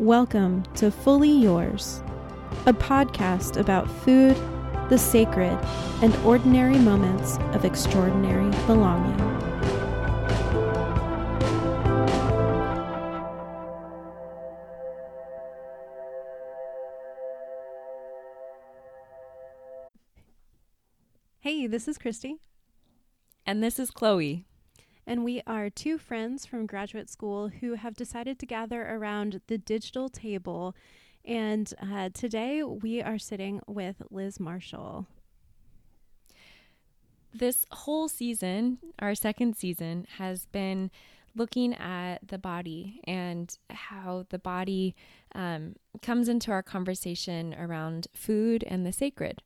Welcome to Fully Yours, a podcast about food, the sacred, and ordinary moments of extraordinary belonging. Hey, this is Christy. And this is Chloe. And we are two friends from graduate school who have decided to gather around the digital table. And uh, today we are sitting with Liz Marshall. This whole season, our second season, has been looking at the body and how the body um, comes into our conversation around food and the sacred.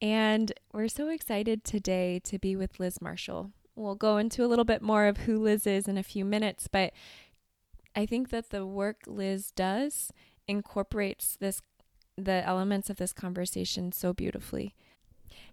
And we're so excited today to be with Liz Marshall. We'll go into a little bit more of who Liz is in a few minutes, but I think that the work Liz does incorporates this the elements of this conversation so beautifully.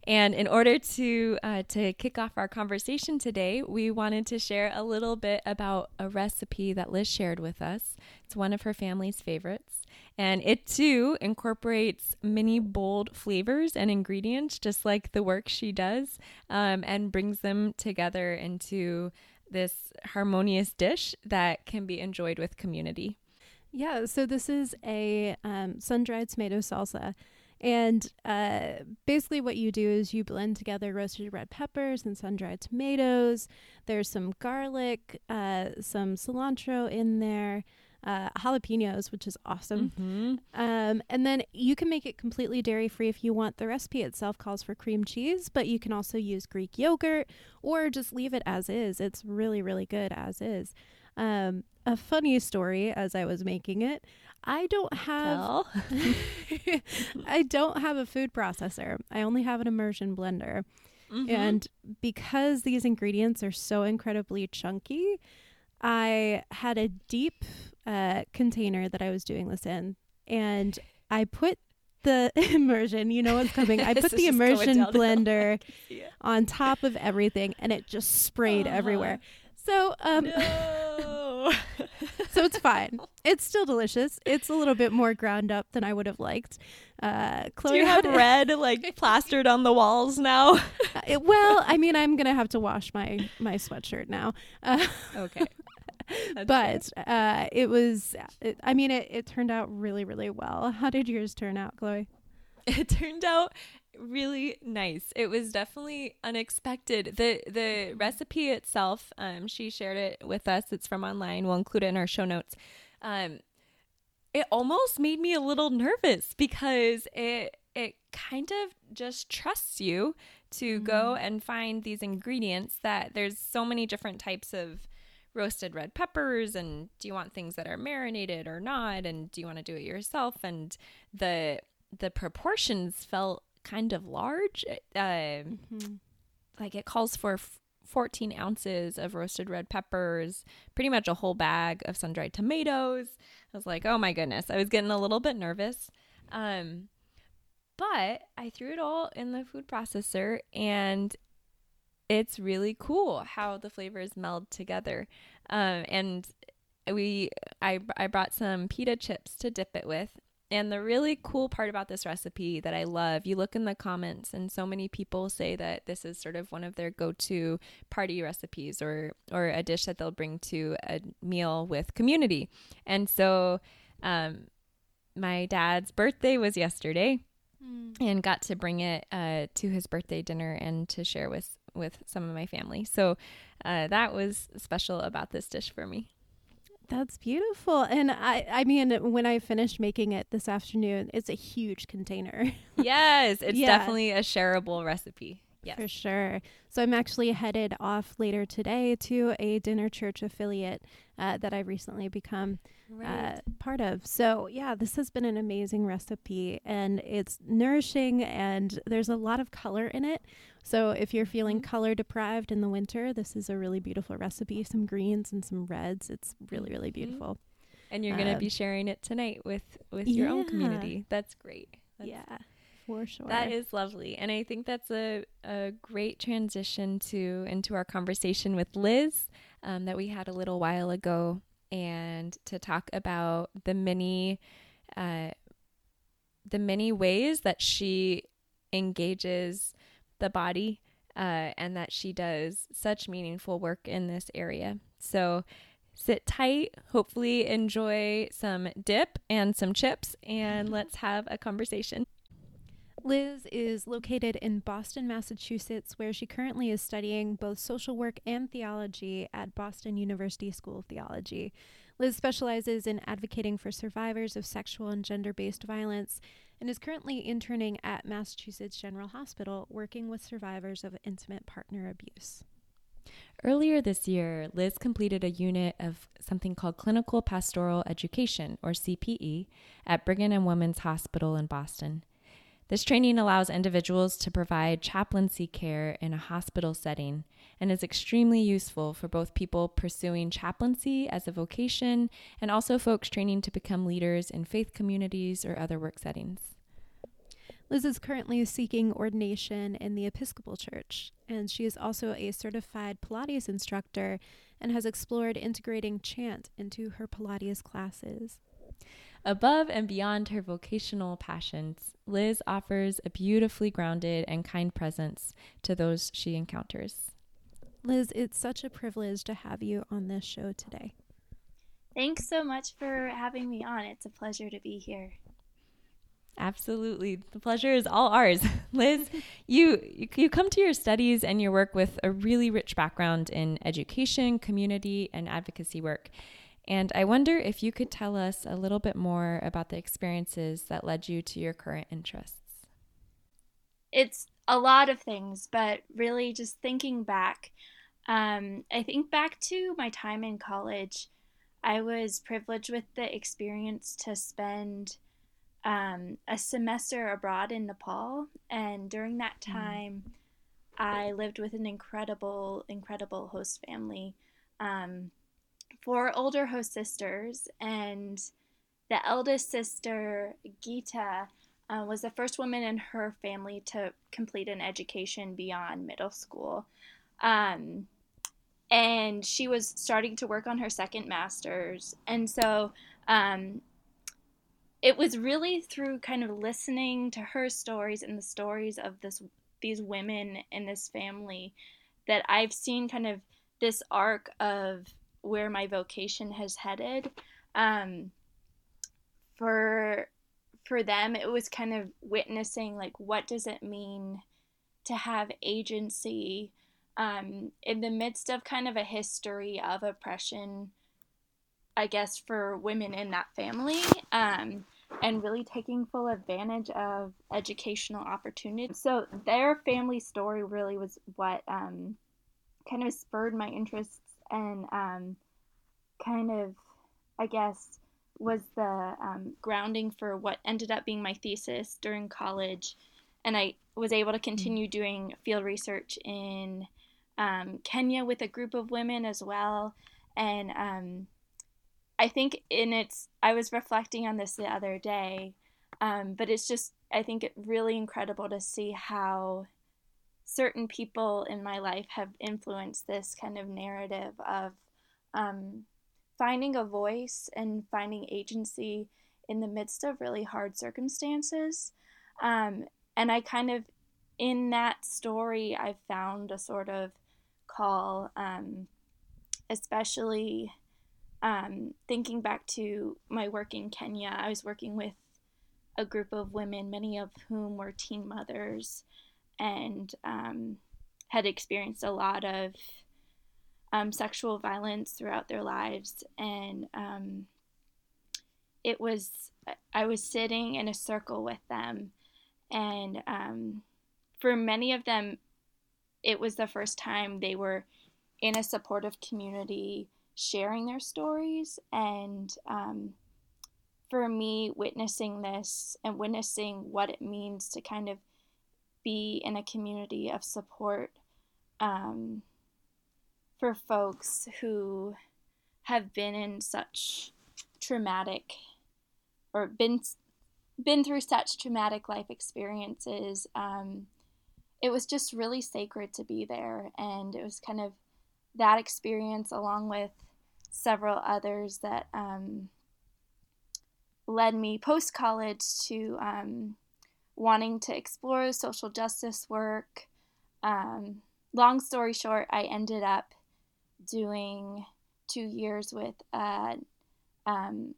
And in order to uh, to kick off our conversation today, we wanted to share a little bit about a recipe that Liz shared with us. It's one of her family's favorites, and it too incorporates many bold flavors and ingredients, just like the work she does, um, and brings them together into this harmonious dish that can be enjoyed with community. Yeah, so this is a um, sun dried tomato salsa. And uh, basically, what you do is you blend together roasted red peppers and sun dried tomatoes. There's some garlic, uh, some cilantro in there, uh, jalapenos, which is awesome. Mm-hmm. Um, and then you can make it completely dairy free if you want. The recipe itself calls for cream cheese, but you can also use Greek yogurt or just leave it as is. It's really, really good as is. Um, a funny story as I was making it. I don't have I don't have a food processor. I only have an immersion blender. Mm-hmm. And because these ingredients are so incredibly chunky, I had a deep uh, container that I was doing this in, and I put the immersion. You know what's coming. I put the immersion blender on top of everything, and it just sprayed uh-huh. everywhere. So, um, no. so it's fine. It's still delicious. It's a little bit more ground up than I would have liked. Uh, Chloe, do you have red like plastered on the walls now? uh, it, well, I mean, I'm gonna have to wash my my sweatshirt now. Uh, okay. but uh, it was. It, I mean, it, it turned out really, really well. How did yours turn out, Chloe? It turned out really nice. It was definitely unexpected. The the recipe itself, um, she shared it with us. It's from online. We'll include it in our show notes. Um, it almost made me a little nervous because it it kind of just trusts you to mm-hmm. go and find these ingredients that there's so many different types of roasted red peppers and do you want things that are marinated or not and do you want to do it yourself and the the proportions felt kind of large. Uh, mm-hmm. Like it calls for f- 14 ounces of roasted red peppers, pretty much a whole bag of sun dried tomatoes. I was like, oh my goodness. I was getting a little bit nervous. Um, but I threw it all in the food processor and it's really cool how the flavors meld together. Um, and we I, I brought some pita chips to dip it with and the really cool part about this recipe that I love, you look in the comments and so many people say that this is sort of one of their go-to party recipes or or a dish that they'll bring to a meal with community. And so um, my dad's birthday was yesterday mm. and got to bring it uh, to his birthday dinner and to share with with some of my family. So uh, that was special about this dish for me. That's beautiful. And I I mean when I finished making it this afternoon, it's a huge container. yes, it's yeah. definitely a shareable recipe. Yes. For sure. So I'm actually headed off later today to a dinner church affiliate uh, that I've recently become right. uh, part of. So yeah, this has been an amazing recipe and it's nourishing and there's a lot of color in it. So if you're feeling mm-hmm. color deprived in the winter, this is a really beautiful recipe. Some greens and some reds. It's really really mm-hmm. beautiful. And you're going to be um, sharing it tonight with with yeah. your own community. That's great. That's yeah. For sure. That is lovely. And I think that's a, a great transition to into our conversation with Liz um, that we had a little while ago. And to talk about the many uh, the many ways that she engages the body uh, and that she does such meaningful work in this area. So sit tight, hopefully, enjoy some dip and some chips, and let's have a conversation. Liz is located in Boston, Massachusetts, where she currently is studying both social work and theology at Boston University School of Theology. Liz specializes in advocating for survivors of sexual and gender based violence and is currently interning at Massachusetts General Hospital, working with survivors of intimate partner abuse. Earlier this year, Liz completed a unit of something called Clinical Pastoral Education, or CPE, at Brigham and Women's Hospital in Boston. This training allows individuals to provide chaplaincy care in a hospital setting and is extremely useful for both people pursuing chaplaincy as a vocation and also folks training to become leaders in faith communities or other work settings. Liz is currently seeking ordination in the Episcopal Church, and she is also a certified Pilates instructor and has explored integrating chant into her Pilates classes. Above and beyond her vocational passions, Liz offers a beautifully grounded and kind presence to those she encounters. Liz, it's such a privilege to have you on this show today. Thanks so much for having me on. It's a pleasure to be here. Absolutely. The pleasure is all ours. Liz, you you come to your studies and your work with a really rich background in education, community, and advocacy work. And I wonder if you could tell us a little bit more about the experiences that led you to your current interests. It's a lot of things, but really just thinking back, um, I think back to my time in college. I was privileged with the experience to spend um, a semester abroad in Nepal. And during that mm. time, mm. I lived with an incredible, incredible host family. Um, four older host sisters, and the eldest sister, Gita, uh, was the first woman in her family to complete an education beyond middle school. Um, and she was starting to work on her second master's. And so um, it was really through kind of listening to her stories and the stories of this these women in this family that I've seen kind of this arc of where my vocation has headed. Um, for for them, it was kind of witnessing like what does it mean to have agency um, in the midst of kind of a history of oppression. I guess for women in that family. Um, and really taking full advantage of educational opportunities. So their family story really was what um, kind of spurred my interest and um, kind of, I guess, was the um, grounding for what ended up being my thesis during college. And I was able to continue mm. doing field research in um, Kenya with a group of women as well. And um, I think in its, I was reflecting on this the other day, um, but it's just, I think it really incredible to see how certain people in my life have influenced this kind of narrative of um, finding a voice and finding agency in the midst of really hard circumstances. Um, and I kind of, in that story, I found a sort of call, um, especially um, thinking back to my work in Kenya. I was working with a group of women, many of whom were teen mothers and um, had experienced a lot of um, sexual violence throughout their lives. And um, it was, I was sitting in a circle with them. And um, for many of them, it was the first time they were in a supportive community sharing their stories. And um, for me, witnessing this and witnessing what it means to kind of be in a community of support um, for folks who have been in such traumatic or been been through such traumatic life experiences um, it was just really sacred to be there. And it was kind of that experience along with several others that um, led me post college to um, wanting to explore social justice work. Um, long story short, I ended up doing two years with uh, um,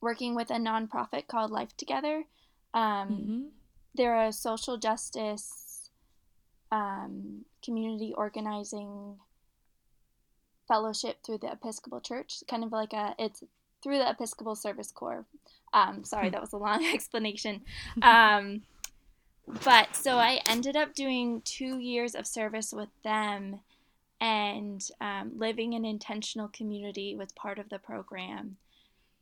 working with a nonprofit called Life Together. Um, mm-hmm. They're a social justice um, community organizing fellowship through the Episcopal Church, kind of like a it's through the Episcopal Service Corps. Um, sorry, hmm. that was a long explanation. Um, but so I ended up doing two years of service with them, and um, living in intentional community was part of the program.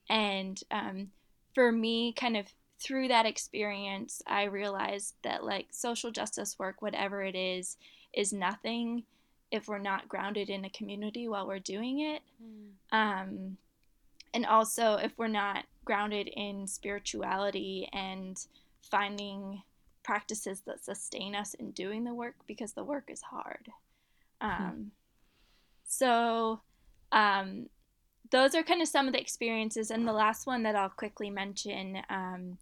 And um, for me, kind of through that experience, I realized that like social justice work, whatever it is, is nothing if we're not grounded in a community while we're doing it. Mm. And also if we're not grounded in spirituality and finding practices that sustain us in doing the work because the work is hard. Hmm. Um, mm. So, um, those are kind of some of the experiences. And the last one that I'll quickly mention um,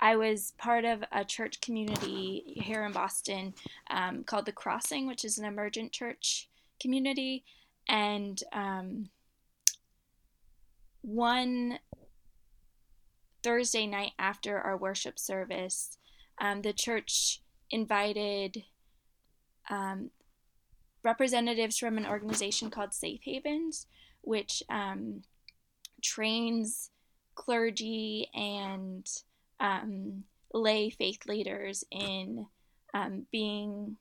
I was part of a church community here in Boston um, called The Crossing, which is an emergent church community. And um, one Thursday night after our worship service, um, the church invited um, representatives from an organization called Safe Havens, which um, trains clergy and um, lay faith leaders in um, being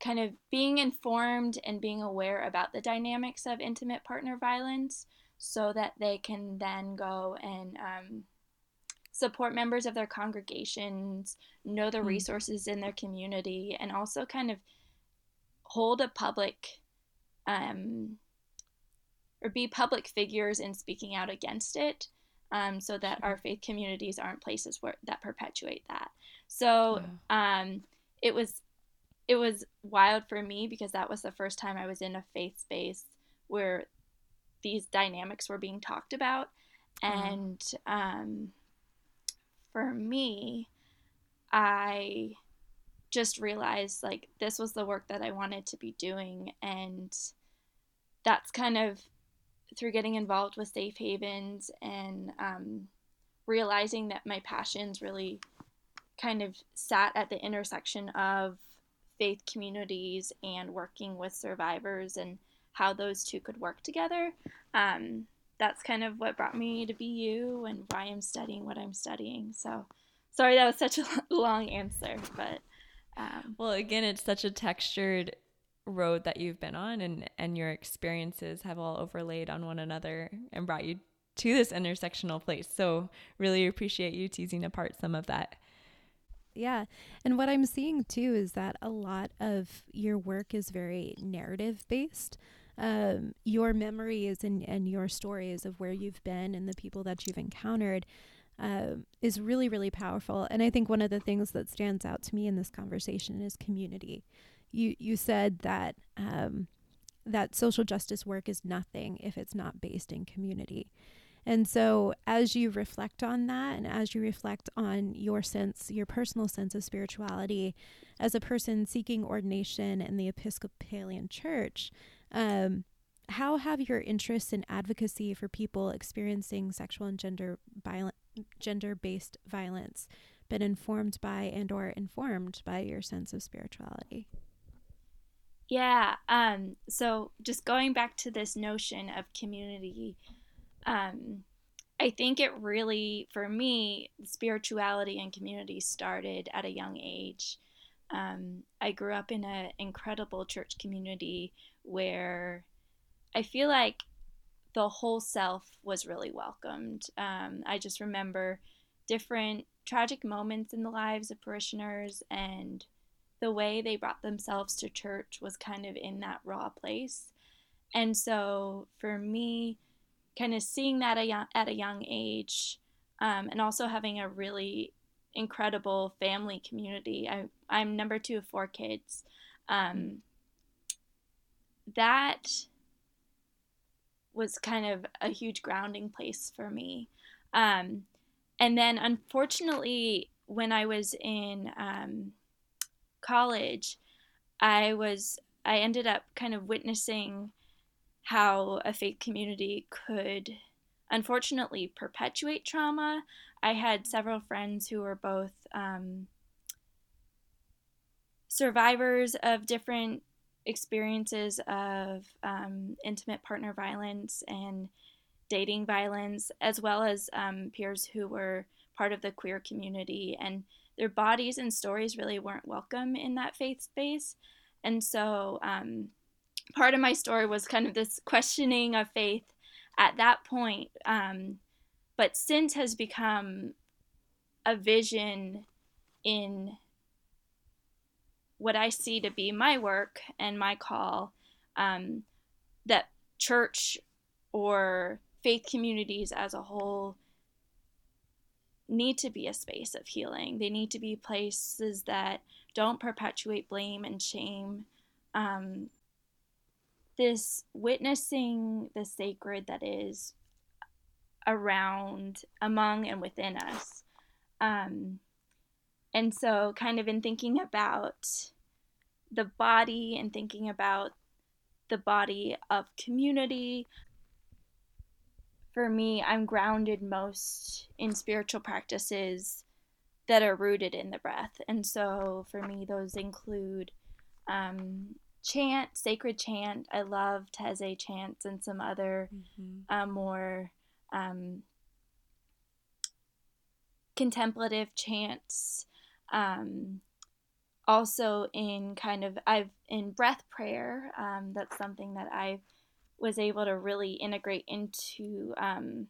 kind of being informed and being aware about the dynamics of intimate partner violence so that they can then go and um, support members of their congregations, know the hmm. resources in their community, and also kind of hold a public um, or be public figures in speaking out against it um, so that our faith communities aren't places where that perpetuate that. So yeah. um, it was it was wild for me because that was the first time I was in a faith space where these dynamics were being talked about, and um, for me, I just realized like this was the work that I wanted to be doing, and that's kind of through getting involved with safe havens and um, realizing that my passions really kind of sat at the intersection of faith communities and working with survivors and how those two could work together. Um, that's kind of what brought me to BU and why I'm studying what I'm studying. So, sorry that was such a long answer, but. Um, well, again, it's such a textured road that you've been on and and your experiences have all overlaid on one another and brought you to this intersectional place. So really appreciate you teasing apart some of that. Yeah. And what I'm seeing too is that a lot of your work is very narrative based. Um, your memories and, and your stories of where you've been and the people that you've encountered uh, is really, really powerful. And I think one of the things that stands out to me in this conversation is community you you said that um, that social justice work is nothing if it's not based in community. And so, as you reflect on that, and as you reflect on your sense, your personal sense of spirituality, as a person seeking ordination in the Episcopalian Church, um, how have your interests in advocacy for people experiencing sexual and gender violent, gender-based violence been informed by and/or informed by your sense of spirituality? Yeah. Um, so just going back to this notion of community, um, I think it really, for me, spirituality and community started at a young age. Um, I grew up in an incredible church community where I feel like the whole self was really welcomed. Um, I just remember different tragic moments in the lives of parishioners and the way they brought themselves to church was kind of in that raw place. And so for me, kind of seeing that at a young age um, and also having a really incredible family community. I, I'm number two of four kids. Um, that was kind of a huge grounding place for me. Um, and then, unfortunately, when I was in um, college, I was I ended up kind of witnessing how a faith community could unfortunately perpetuate trauma. I had several friends who were both um, survivors of different experiences of um, intimate partner violence and dating violence, as well as um, peers who were part of the queer community. And their bodies and stories really weren't welcome in that faith space. And so um, part of my story was kind of this questioning of faith at that point. Um, but since has become a vision in what I see to be my work and my call um, that church or faith communities as a whole need to be a space of healing. They need to be places that don't perpetuate blame and shame. Um, this witnessing the sacred that is around, among, and within us. Um, and so, kind of in thinking about the body and thinking about the body of community, for me, I'm grounded most in spiritual practices that are rooted in the breath. And so, for me, those include um, chant, sacred chant. I love Taizé chants and some other mm-hmm. uh, more um, contemplative chants. Um, also in kind of I've in breath prayer. Um, that's something that I was able to really integrate into um,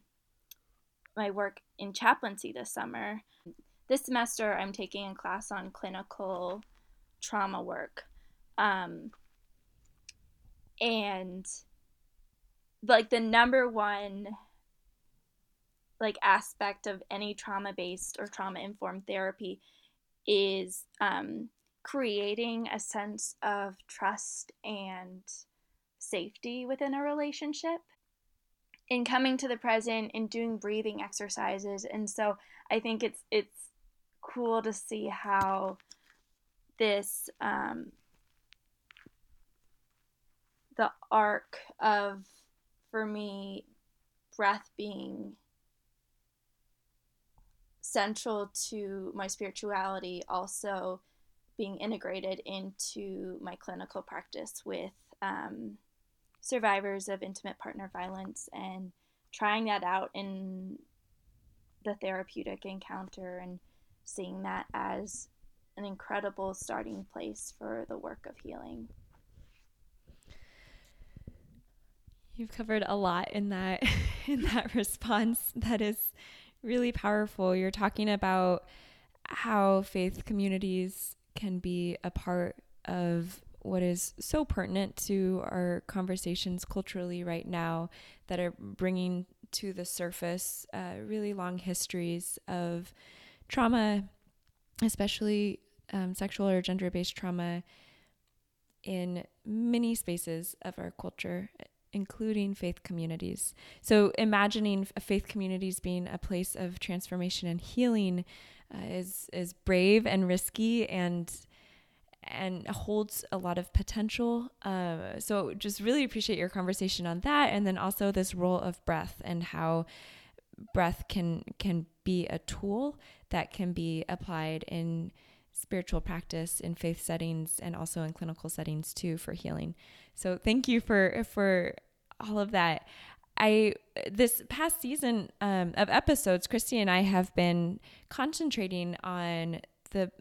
my work in chaplaincy this summer. This semester, I'm taking a class on clinical trauma work. Um, and like the number one like aspect of any trauma based or trauma informed therapy is um, creating a sense of trust and safety within a relationship in coming to the present and doing breathing exercises. And so i think it's it's cool to see how this um, the arc of for me breath being central to my spirituality also being integrated into my clinical practice with um, survivors of intimate partner violence and trying that out in the therapeutic encounter and seeing that as an incredible starting place for the work of healing. You've covered a lot in that in that response that is really powerful. You're talking about how faith communities can be a part of what is so pertinent to our conversations culturally right now that are bringing to the surface uh, really long histories of trauma, especially um, sexual or gender based trauma, in many spaces of our culture including faith communities. So, imagining faith communities being a place of transformation and healing uh, is is brave and risky and and holds a lot of potential. Uh, so, just really appreciate your conversation on that, and then also this role of breath and how breath can can be a tool that can be applied in spiritual practice in faith settings and also in clinical settings too for healing. So thank you for for all of that. I this past season um, of episodes, Christy and I have been concentrating on the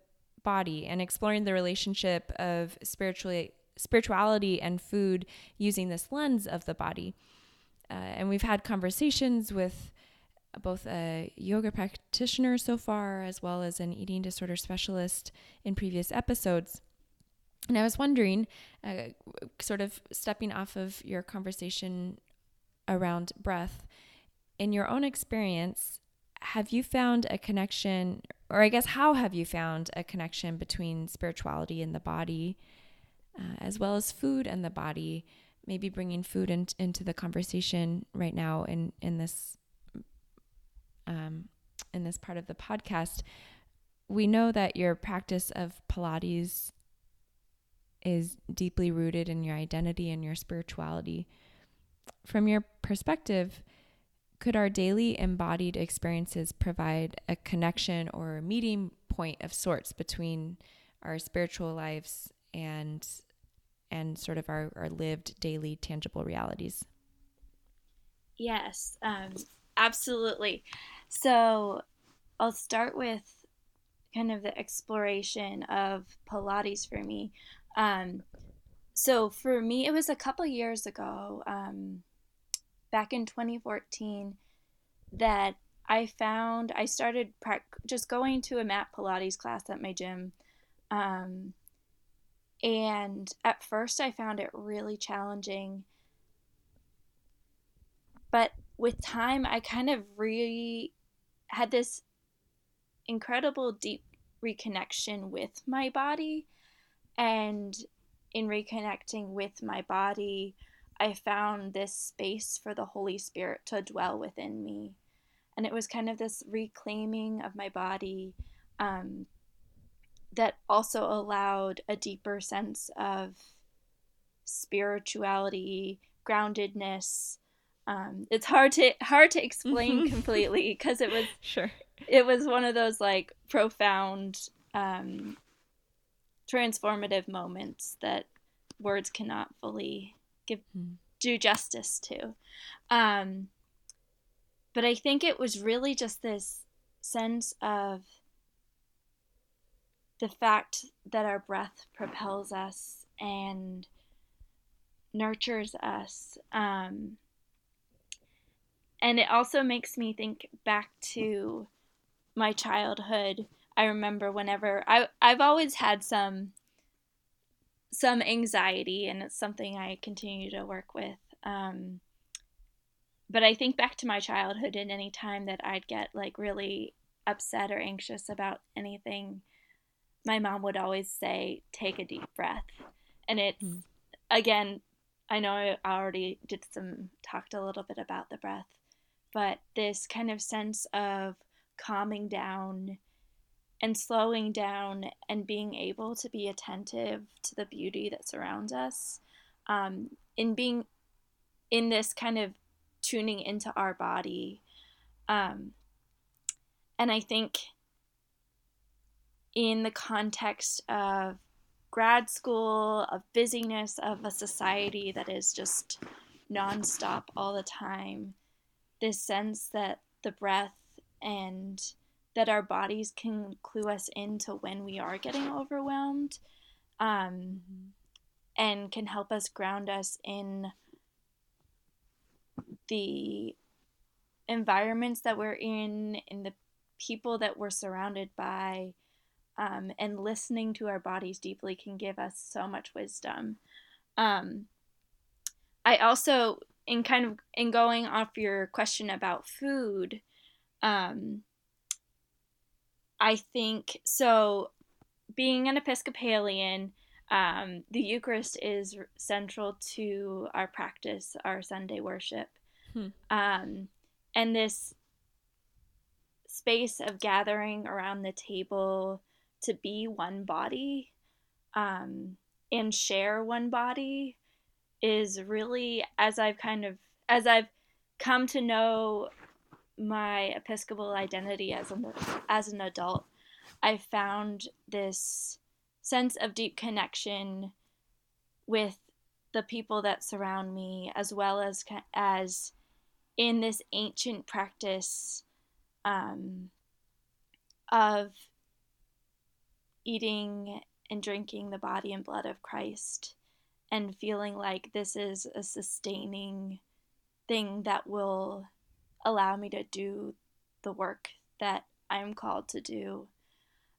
body and exploring the relationship of spiritually spirituality and food using this lens of the body. Uh, and we've had conversations with both a yoga practitioner so far as well as an eating disorder specialist in previous episodes. And I was wondering, uh, sort of stepping off of your conversation around breath, in your own experience, have you found a connection, or I guess, how have you found a connection between spirituality and the body, uh, as well as food and the body? maybe bringing food in, into the conversation right now in in this um, in this part of the podcast, we know that your practice of Pilates is deeply rooted in your identity and your spirituality. From your perspective, could our daily embodied experiences provide a connection or a meeting point of sorts between our spiritual lives and and sort of our, our lived daily tangible realities? Yes, um, absolutely. So I'll start with kind of the exploration of Pilates for me. Um, so for me, it was a couple years ago, um, back in 2014, that I found I started just going to a mat Pilates class at my gym. Um, and at first, I found it really challenging. But with time, I kind of really had this incredible deep reconnection with my body. And in reconnecting with my body, I found this space for the Holy Spirit to dwell within me. And it was kind of this reclaiming of my body um, that also allowed a deeper sense of spirituality, groundedness. Um, it's hard to hard to explain completely because it was sure it was one of those like profound um, transformative moments that words cannot fully give mm. do justice to um, but i think it was really just this sense of the fact that our breath propels us and nurtures us. Um, and it also makes me think back to my childhood. I remember whenever I I've always had some some anxiety, and it's something I continue to work with. Um, but I think back to my childhood, and any time that I'd get like really upset or anxious about anything, my mom would always say, take a deep breath. And it's, mm. again, I know I already did some, talked a little bit about the breath, but this kind of sense of calming down and slowing down and being able to be attentive to the beauty that surrounds us um, in being in this kind of tuning into our body um, and i think in the context of grad school, of busyness, of a society that is just nonstop all the time, this sense that the breath and that our bodies can clue us into when we are getting overwhelmed um, and can help us ground us in the environments that we're in, in the people that we're surrounded by, um, and listening to our bodies deeply can give us so much wisdom. Um, I also, in kind of in going off your question about food, um, I think so. Being an Episcopalian, um, the Eucharist is central to our practice, our Sunday worship, hmm. um, and this space of gathering around the table to be one body um, and share one body is really as I've kind of as I've come to know my Episcopal identity as an as an adult, I found this sense of deep connection with the people that surround me, as well as as in this ancient practice um, of eating and drinking the body and blood of Christ and feeling like this is a sustaining thing that will allow me to do the work that I'm called to do.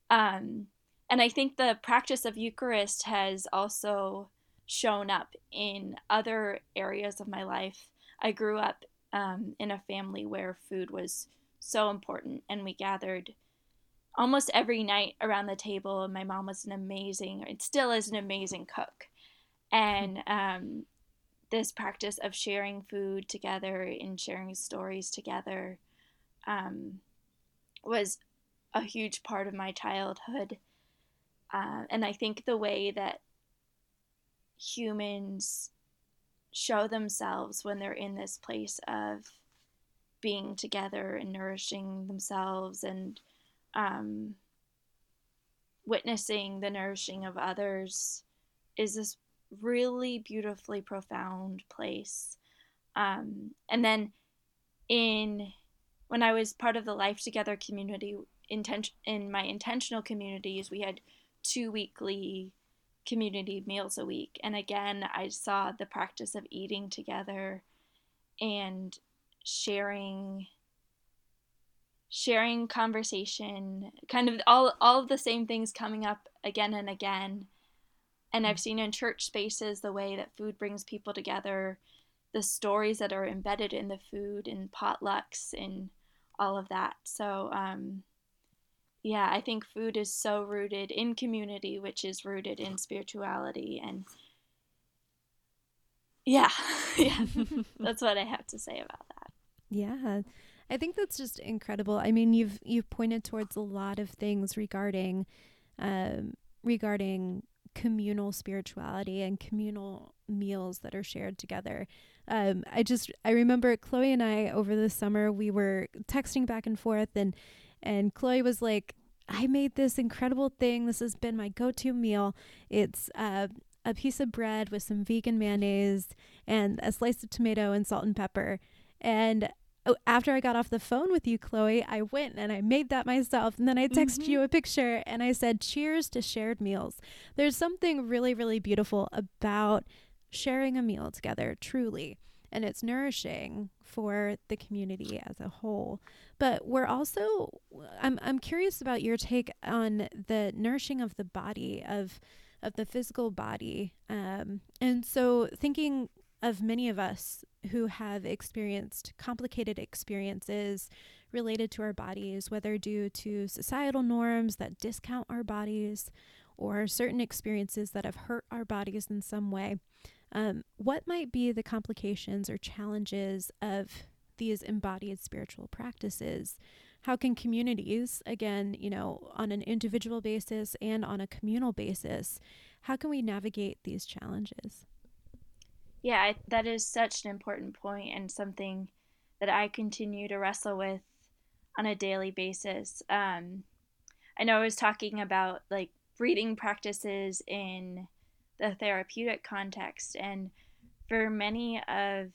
Um, and I think the practice of Eucharist has also shown up in other areas of my life. I grew up um, in a family where food was so important, and we gathered almost every night around the table. And my mom was an amazing, it still is an amazing cook. And um, this practice of sharing food together and sharing stories together um, was a huge part of my childhood. Uh, and I think the way that humans show themselves when they're in this place of being together and nourishing themselves and um, witnessing the nourishing of others is this really beautifully profound place. Um, and then in when I was part of the Life Together community, inten- in my intentional communities, we had two weekly community meals a week. And again, I saw the practice of eating together and sharing sharing conversation kind of all all of the same things coming up again and again and i've seen in church spaces the way that food brings people together the stories that are embedded in the food and potlucks and all of that. So um, yeah i think food is so rooted in community which is rooted in spirituality and yeah yeah that's what i have to say about that. Yeah I think that's just incredible. I mean, you've you've pointed towards a lot of things regarding um, regarding communal spirituality and communal meals that are shared together. Um, I just I remember Chloe and I over the summer we were texting back and forth and and Chloe was like, I made this incredible thing. This has been my go-to meal. It's uh, a piece of bread with some vegan mayonnaise and a slice of tomato and salt and pepper. And after I got off the phone with you, Chloe, I went and I made that myself. And then I texted mm-hmm. you a picture and I said, Cheers to shared meals. There's something really, really beautiful about sharing a meal together, truly. And it's nourishing for the community as a whole. But we're also, I'm, I'm curious about your take on the nourishing of the body, of, of the physical body. Um, and so thinking of many of us who have experienced complicated experiences related to our bodies, whether due to societal norms that discount our bodies or certain experiences that have hurt our bodies in some way. Um, what might be the complications or challenges of these embodied spiritual practices? How can communities, again, you know, on an individual basis and on a communal basis, how can we navigate these challenges? Yeah, I, that is such an important point and something that I continue to wrestle with on a daily basis. Um, I know I was talking about like breathing practices in the therapeutic context, and for many of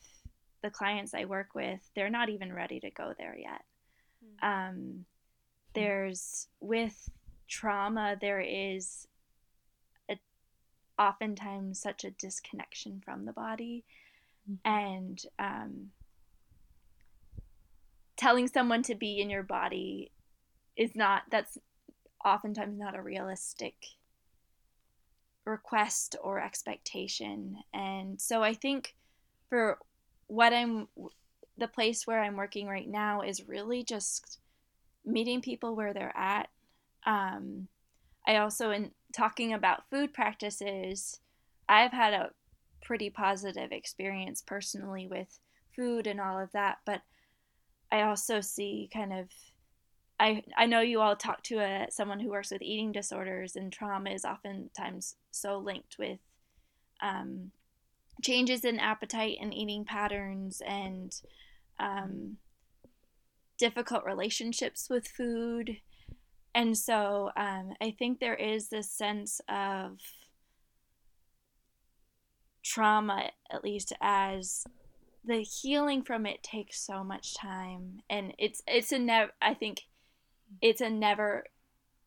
the clients I work with, they're not even ready to go there yet. Mm-hmm. Um, there's with trauma, there is oftentimes such a disconnection from the body mm-hmm. and um, telling someone to be in your body is not that's oftentimes not a realistic request or expectation and so i think for what i'm the place where i'm working right now is really just meeting people where they're at um, i also in talking about food practices, I've had a pretty positive experience personally with food and all of that, but I also see kind of I I know you all talk to a someone who works with eating disorders and trauma is oftentimes so linked with um, changes in appetite and eating patterns and um, difficult relationships with food and so um, I think there is this sense of trauma, at least as the healing from it takes so much time, and it's it's a never. I think it's a never,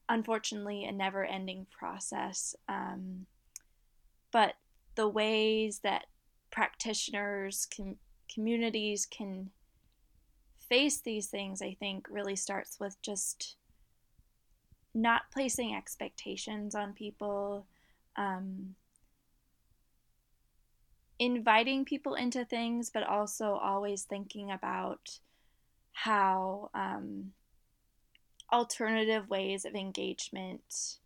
unfortunately, a never-ending process. Um, but the ways that practitioners, com- communities can face these things, I think, really starts with just not placing expectations on people, um, inviting people into things, but also always thinking about how um, alternative ways of engagement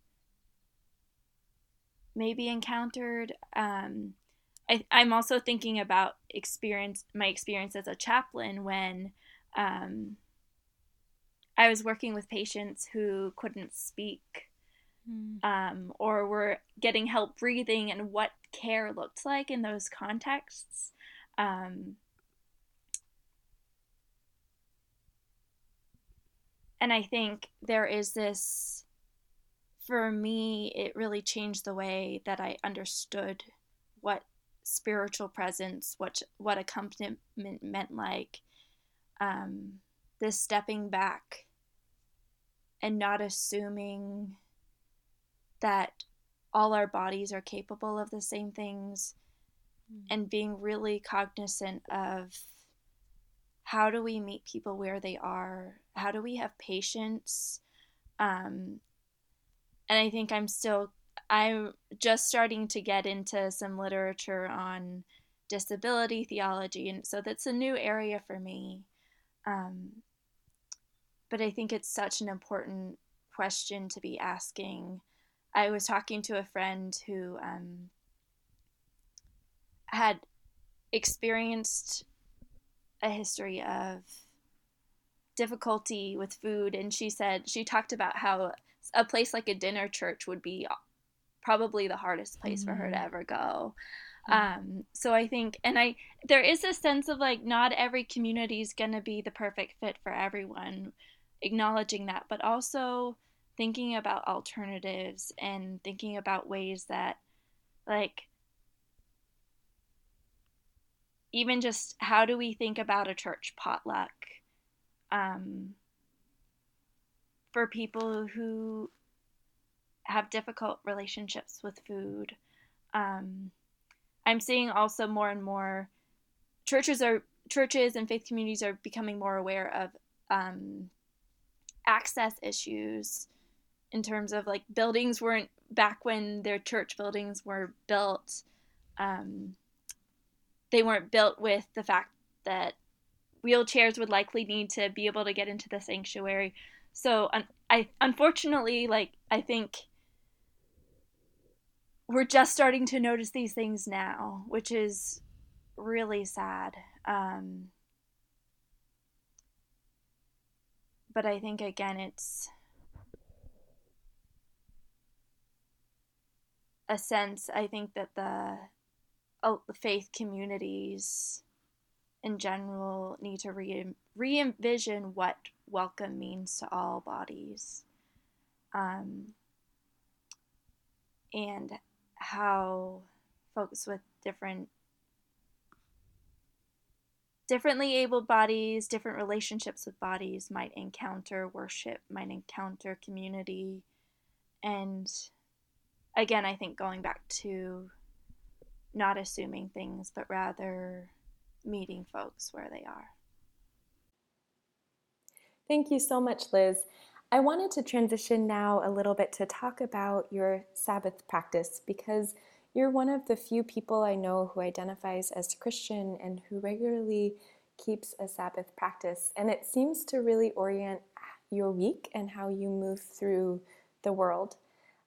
may be encountered. Um, I, I'm also thinking about experience my experience as a chaplain when um, I was working with patients who couldn't speak mm. um, or were getting help breathing and what care looked like in those contexts. Um, and I think there is this, for me, it really changed the way that I understood what spiritual presence, what what accompaniment meant like. Um, this stepping back and not assuming that all our bodies are capable of the same things mm. and being really cognizant of how do we meet people where they are? How do we have patience? Um, and i think i'm still i'm just starting to get into some literature on disability theology and so that's a new area for me. Um, but i think it's such an important question to be asking I was talking to a friend who um, had experienced a history of difficulty with food, and she said she talked about how a place like a dinner church would be probably the hardest place mm-hmm. for her to mm-hmm. ever go. Mm-hmm. Um, so I think, and I, there is a sense of like not every community is going to be the perfect fit for everyone, acknowledging that, but also thinking about alternatives and thinking about ways that like even just how do we think about a church potluck um, for people who have difficult relationships with food um, i'm seeing also more and more churches are churches and faith communities are becoming more aware of um, access issues in terms of like buildings weren't back when their church buildings were built um, they weren't built with the fact that wheelchairs would likely need to be able to get into the sanctuary. So un- i unfortunately like i think we're just starting to notice these things now which is really sad. Um, but i think again it's a sense, I think that the, oh, faith communities in general need to re re envision what welcome means to all bodies, um, and how folks with different differently abled bodies, different relationships with bodies might encounter worship, might encounter community, and again, I think going back to not assuming things, but rather meeting folks where they are. Thank you so much, Liz. I wanted to transition now a little bit to talk about your Sabbath practice because you're one of the few people I know who identifies as Christian and who regularly keeps a Sabbath practice. And it seems to really orient your week and how you move through the world.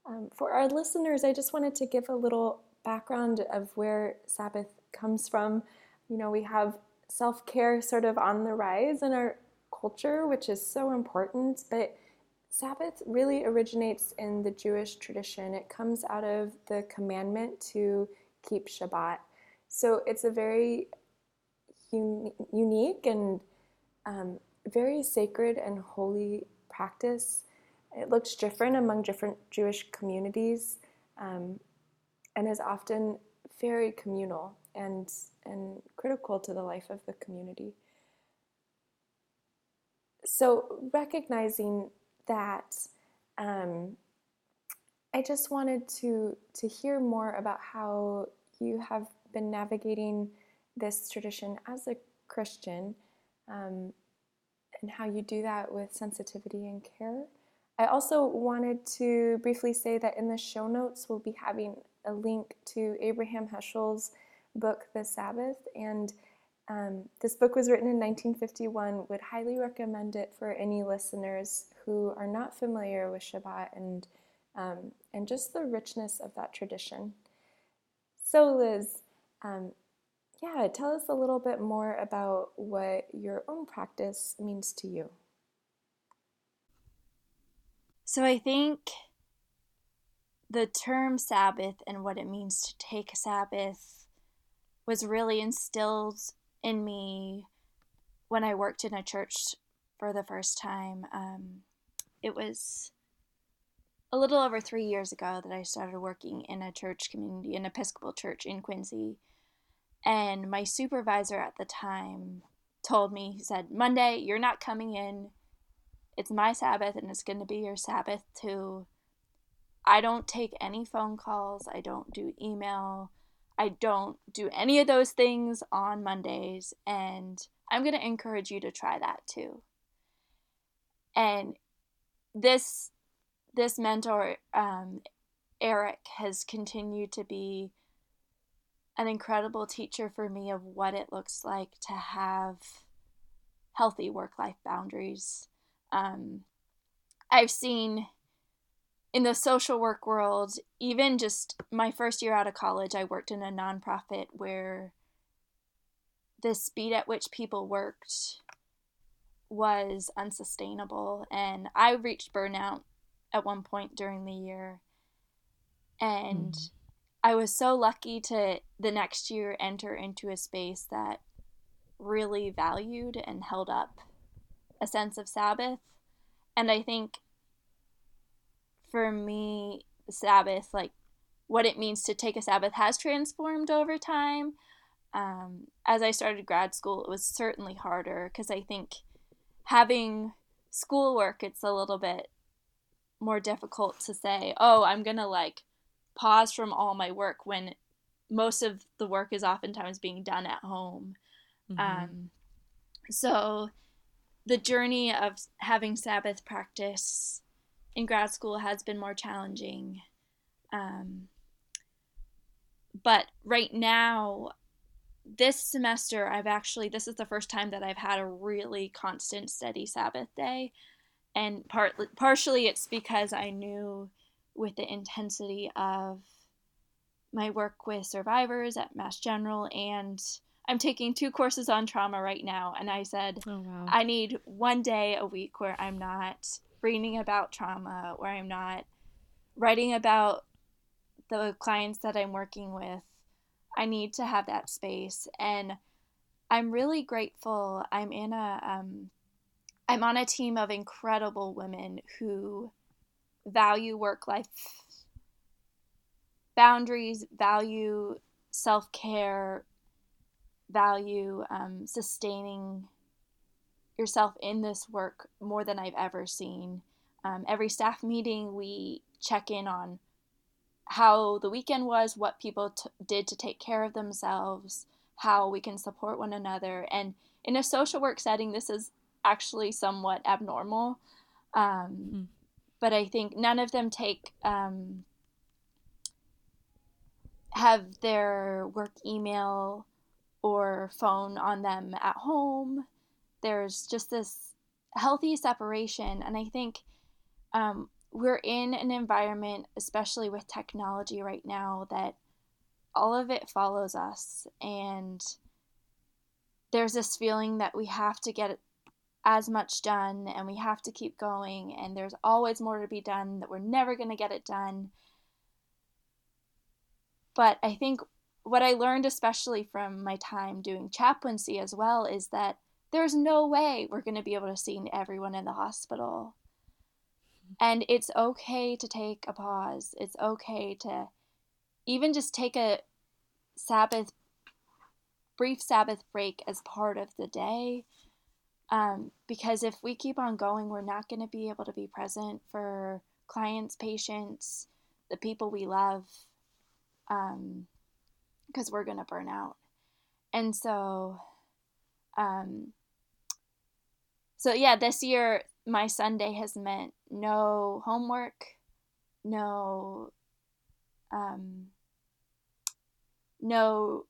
Um, for our listeners, I just wanted to give a little background of where Sabbath comes from. You know, we have self care sort of on the rise in our culture, which is so important, but Sabbath really originates in the Jewish tradition. It comes out of the commandment to keep Shabbat. So it's a very un- unique and um, very sacred and holy practice it looks different among different Jewish communities um, and is often very communal and, and critical to the life of the community. So, recognizing that, um, I just wanted to, to hear more about how you have been navigating this tradition as a Christian um, and how you do that with sensitivity and care. I also wanted to briefly say that in the show notes, we'll be having a link to Abraham Heschel's book, The Sabbath. And um, this book was written in 1951. Would highly recommend it for any listeners who are not familiar with Shabbat and, um, and just the richness of that tradition. So, Liz, Um, yeah, tell us a little bit more about what your own practice means to you. So I think the term Sabbath and what it means to take a Sabbath was really instilled in me when I worked in a church for the first time. Um, it was a little over three years ago that I started working in a church community, an Episcopal church in Quincy. And my supervisor at the time told me, he said, Monday, you're not coming in. It's my Sabbath and it's going to be your Sabbath too. I don't take any phone calls. I don't do email. I don't do any of those things on Mondays. And I'm going to encourage you to try that too. And this this mentor, um, Eric, has continued to be an incredible teacher for me of what it looks like to have healthy work life boundaries. Um, I've seen in the social work world, even just my first year out of college, I worked in a nonprofit where the speed at which people worked was unsustainable. And I reached burnout at one point during the year. And mm. I was so lucky to the next year enter into a space that really valued and held up a sense of Sabbath. And I think for me, Sabbath, like what it means to take a Sabbath, has transformed over time. Um, as I started grad school, it was certainly harder because I think having schoolwork, it's a little bit more difficult to say, oh, I'm going to like pause from all my work when most of the work is oftentimes being done at home. Mm-hmm. Um, so the journey of having Sabbath practice in grad school has been more challenging. Um, but right now, this semester, I've actually, this is the first time that I've had a really constant, steady Sabbath day. And partly, partially it's because I knew with the intensity of my work with survivors at Mass General and I'm taking two courses on trauma right now and I said oh, wow. I need one day a week where I'm not reading about trauma where I'm not writing about the clients that I'm working with. I need to have that space and I'm really grateful. I'm in a um, I'm on a team of incredible women who value work life boundaries, value self care, value um, sustaining yourself in this work more than I've ever seen. Um, every staff meeting, we check in on how the weekend was, what people t- did to take care of themselves, how we can support one another. And in a social work setting, this is actually somewhat abnormal. Um, mm-hmm but I think none of them take um, have their work email or phone on them at home. There's just this healthy separation, and I think um, we're in an environment, especially with technology right now, that all of it follows us, and there's this feeling that we have to get as much done and we have to keep going and there's always more to be done that we're never going to get it done. But i think what i learned especially from my time doing chaplaincy as well is that there's no way we're going to be able to see everyone in the hospital. And it's okay to take a pause. It's okay to even just take a sabbath brief sabbath break as part of the day. Um, because if we keep on going, we're not going to be able to be present for clients, patients, the people we love, because um, we're going to burn out. And so, um, so yeah, this year my Sunday has meant no homework, no, um, no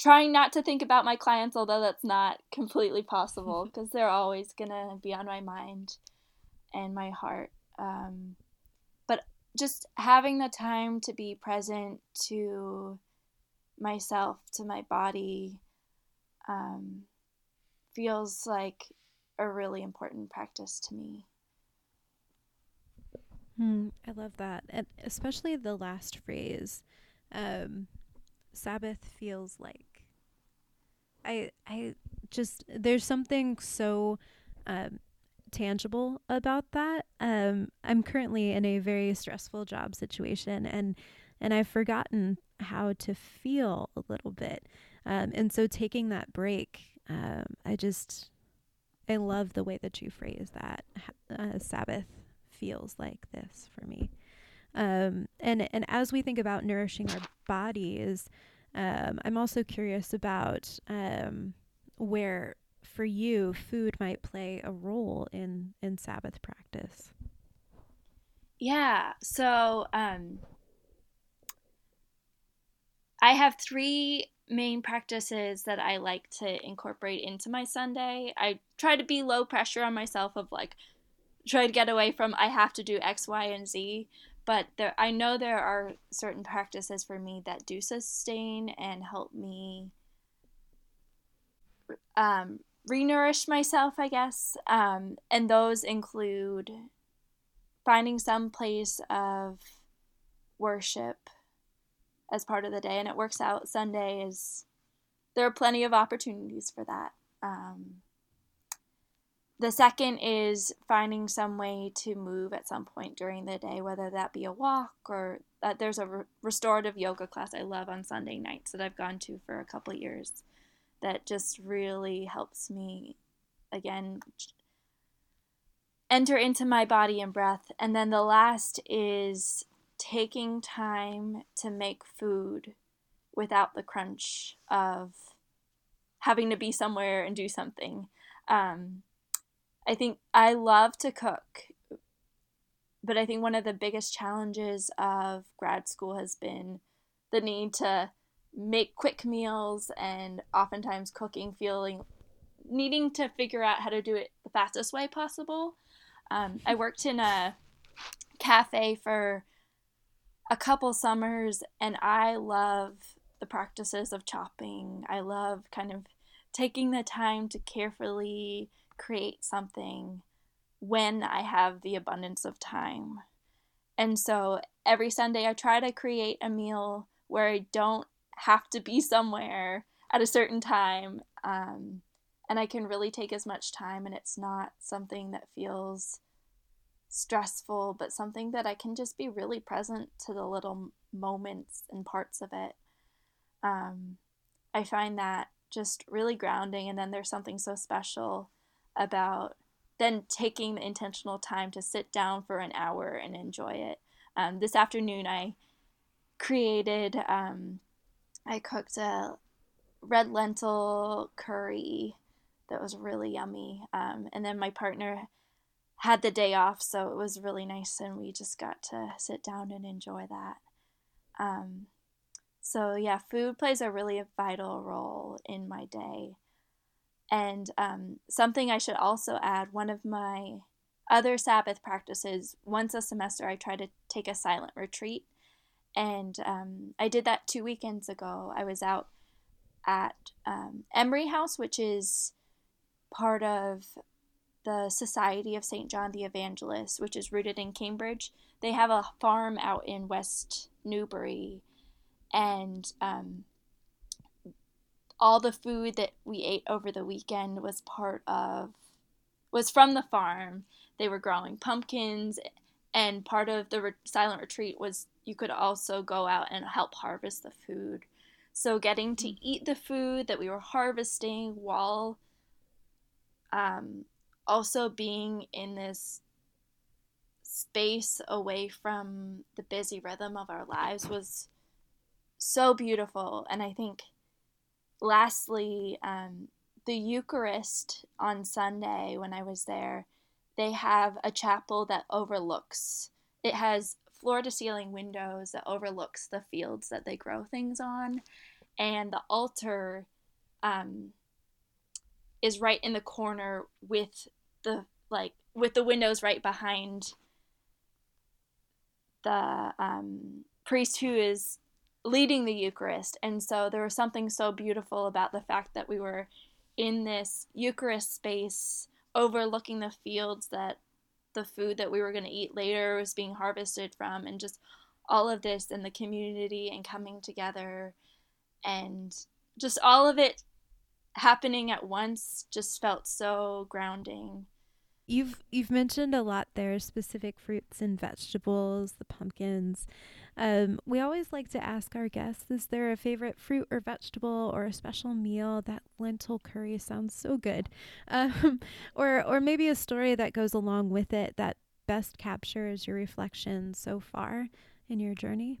trying not to think about my clients, although that's not completely possible because they're always gonna be on my mind and my heart. Um, but just having the time to be present to myself to my body um, feels like a really important practice to me. Mm, I love that. And especially the last phrase. Um, Sabbath feels like I I just there's something so um, tangible about that. Um, I'm currently in a very stressful job situation and and I've forgotten how to feel a little bit. Um, and so taking that break, um, I just I love the way that you phrase that. Uh, Sabbath feels like this for me. Um, and and as we think about nourishing our bodies, um, I'm also curious about um, where, for you, food might play a role in in Sabbath practice. Yeah. So um, I have three main practices that I like to incorporate into my Sunday. I try to be low pressure on myself of like try to get away from I have to do X, Y, and Z. But there, I know there are certain practices for me that do sustain and help me um, renourish myself, I guess. Um, and those include finding some place of worship as part of the day, and it works out. Sunday is there are plenty of opportunities for that. Um, the second is finding some way to move at some point during the day, whether that be a walk or that there's a re- restorative yoga class I love on Sunday nights that I've gone to for a couple years that just really helps me again enter into my body and breath. And then the last is taking time to make food without the crunch of having to be somewhere and do something. Um, I think I love to cook, but I think one of the biggest challenges of grad school has been the need to make quick meals and oftentimes cooking feeling needing to figure out how to do it the fastest way possible. Um, I worked in a cafe for a couple summers and I love the practices of chopping. I love kind of taking the time to carefully create something when I have the abundance of time. And so every Sunday I try to create a meal where I don't have to be somewhere at a certain time. Um, and I can really take as much time, and it's not something that feels stressful, but something that I can just be really present to the little moments and parts of it. Um, I find that just really grounding, and then there's something so special about then taking the intentional time to sit down for an hour and enjoy it. Um, this afternoon, I created, um, I cooked a red lentil curry that was really yummy. Um, and then my partner had the day off, so it was really nice, and we just got to sit down and enjoy that. Um, so, yeah, food plays a really vital role in my day. And um, something I should also add one of my other Sabbath practices, once a semester, I try to take a silent retreat. And um, I did that two weekends ago. I was out at um, Emery House, which is part of the Society of St. John the Evangelist, which is rooted in Cambridge. They have a farm out in West Newbury. And um, all the food that we ate over the weekend was part of was from the farm. They were growing pumpkins and part of the re- silent retreat was you could also go out and help harvest the food. So getting to mm. eat the food that we were harvesting while um, also being in this space away from the busy rhythm of our lives was so beautiful and I think lastly, um, the Eucharist on Sunday when I was there, they have a chapel that overlooks. It has floor to ceiling windows that overlooks the fields that they grow things on, and the altar um, is right in the corner with the like with the windows right behind the um, priest who is leading the Eucharist. And so there was something so beautiful about the fact that we were in this Eucharist space overlooking the fields that the food that we were going to eat later was being harvested from, and just all of this and the community and coming together and just all of it happening at once just felt so grounding. You've you've mentioned a lot there specific fruits and vegetables, the pumpkins. Um, we always like to ask our guests, is there a favorite fruit or vegetable or a special meal? That lentil curry sounds so good. Um, or or maybe a story that goes along with it that best captures your reflection so far in your journey.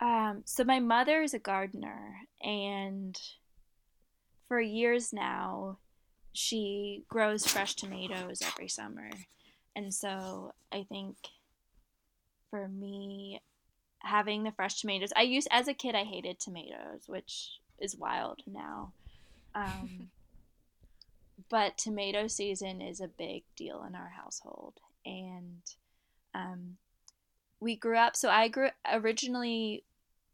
Um, so my mother is a gardener and for years now she grows fresh tomatoes every summer. And so I think for me, having the fresh tomatoes, I used as a kid, I hated tomatoes, which is wild now. Um, but tomato season is a big deal in our household. And um, we grew up, so I grew originally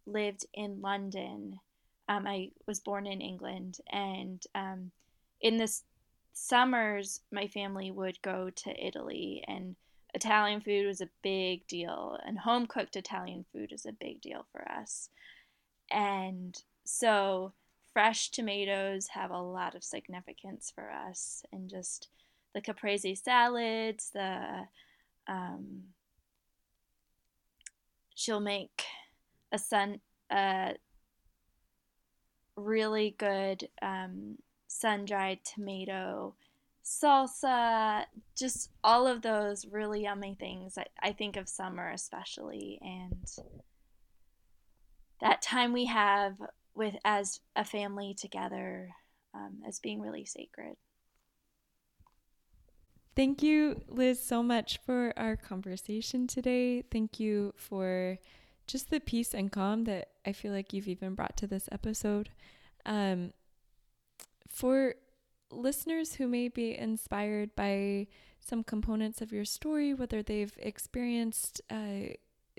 lived in London. Um, I was born in England, and um, in this summers, my family would go to Italy, and Italian food was a big deal, and home cooked Italian food is a big deal for us. And so, fresh tomatoes have a lot of significance for us, and just the caprese salads, the um, she'll make a sun a really good um, sun dried tomato salsa, just all of those really yummy things. I, I think of summer especially, and that time we have with as a family together um, as being really sacred. Thank you, Liz, so much for our conversation today. Thank you for just the peace and calm that I feel like you've even brought to this episode. Um, for listeners who may be inspired by some components of your story, whether they've experienced uh,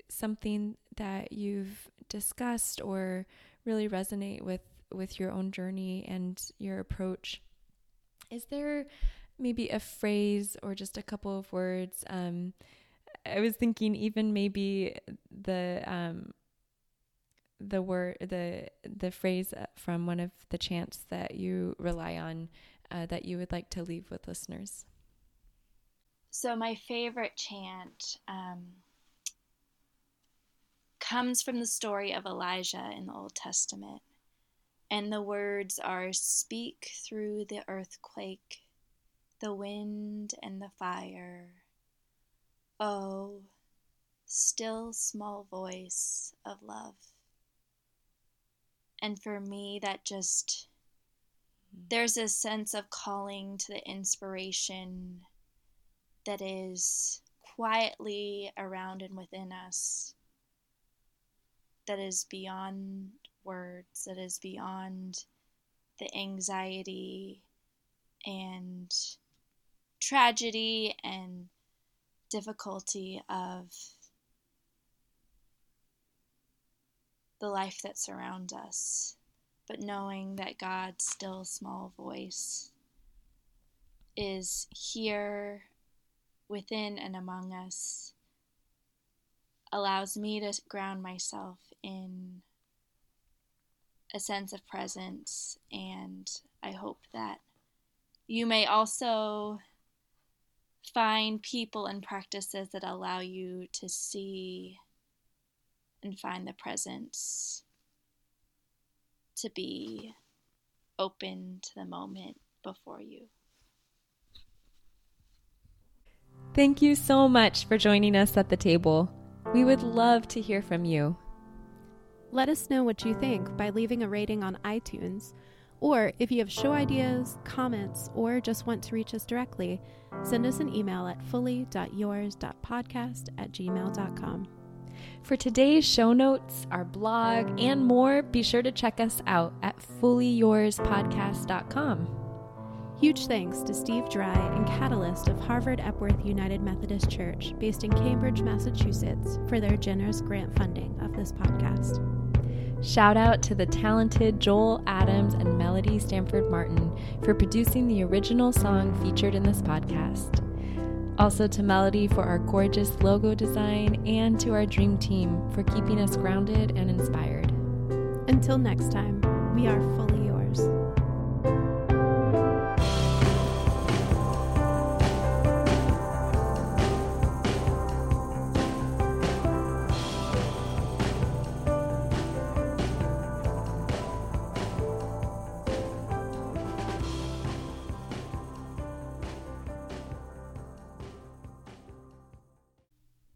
something that you've discussed or really resonate with with your own journey and your approach, is there maybe a phrase or just a couple of words? Um, I was thinking even maybe the um, the word the the phrase from one of the chants that you rely on uh, that you would like to leave with listeners? So, my favorite chant um, comes from the story of Elijah in the Old Testament. And the words are Speak through the earthquake, the wind, and the fire. Oh, still small voice of love. And for me, that just there's a sense of calling to the inspiration that is quietly around and within us, that is beyond words, that is beyond the anxiety and tragedy and difficulty of the life that surrounds us but knowing that God's still small voice is here within and among us allows me to ground myself in a sense of presence and I hope that you may also find people and practices that allow you to see and find the presence to be open to the moment before you. Thank you so much for joining us at the table. We would love to hear from you. Let us know what you think by leaving a rating on iTunes. Or if you have show ideas, comments, or just want to reach us directly, send us an email at fully.yours.podcast at gmail.com. For today's show notes, our blog, and more, be sure to check us out at fullyyourspodcast.com. Huge thanks to Steve Dry and Catalyst of Harvard Epworth United Methodist Church, based in Cambridge, Massachusetts, for their generous grant funding of this podcast. Shout out to the talented Joel Adams and Melody Stanford Martin for producing the original song featured in this podcast. Also to Melody for our gorgeous logo design and to our dream team for keeping us grounded and inspired. Until next time, we are fully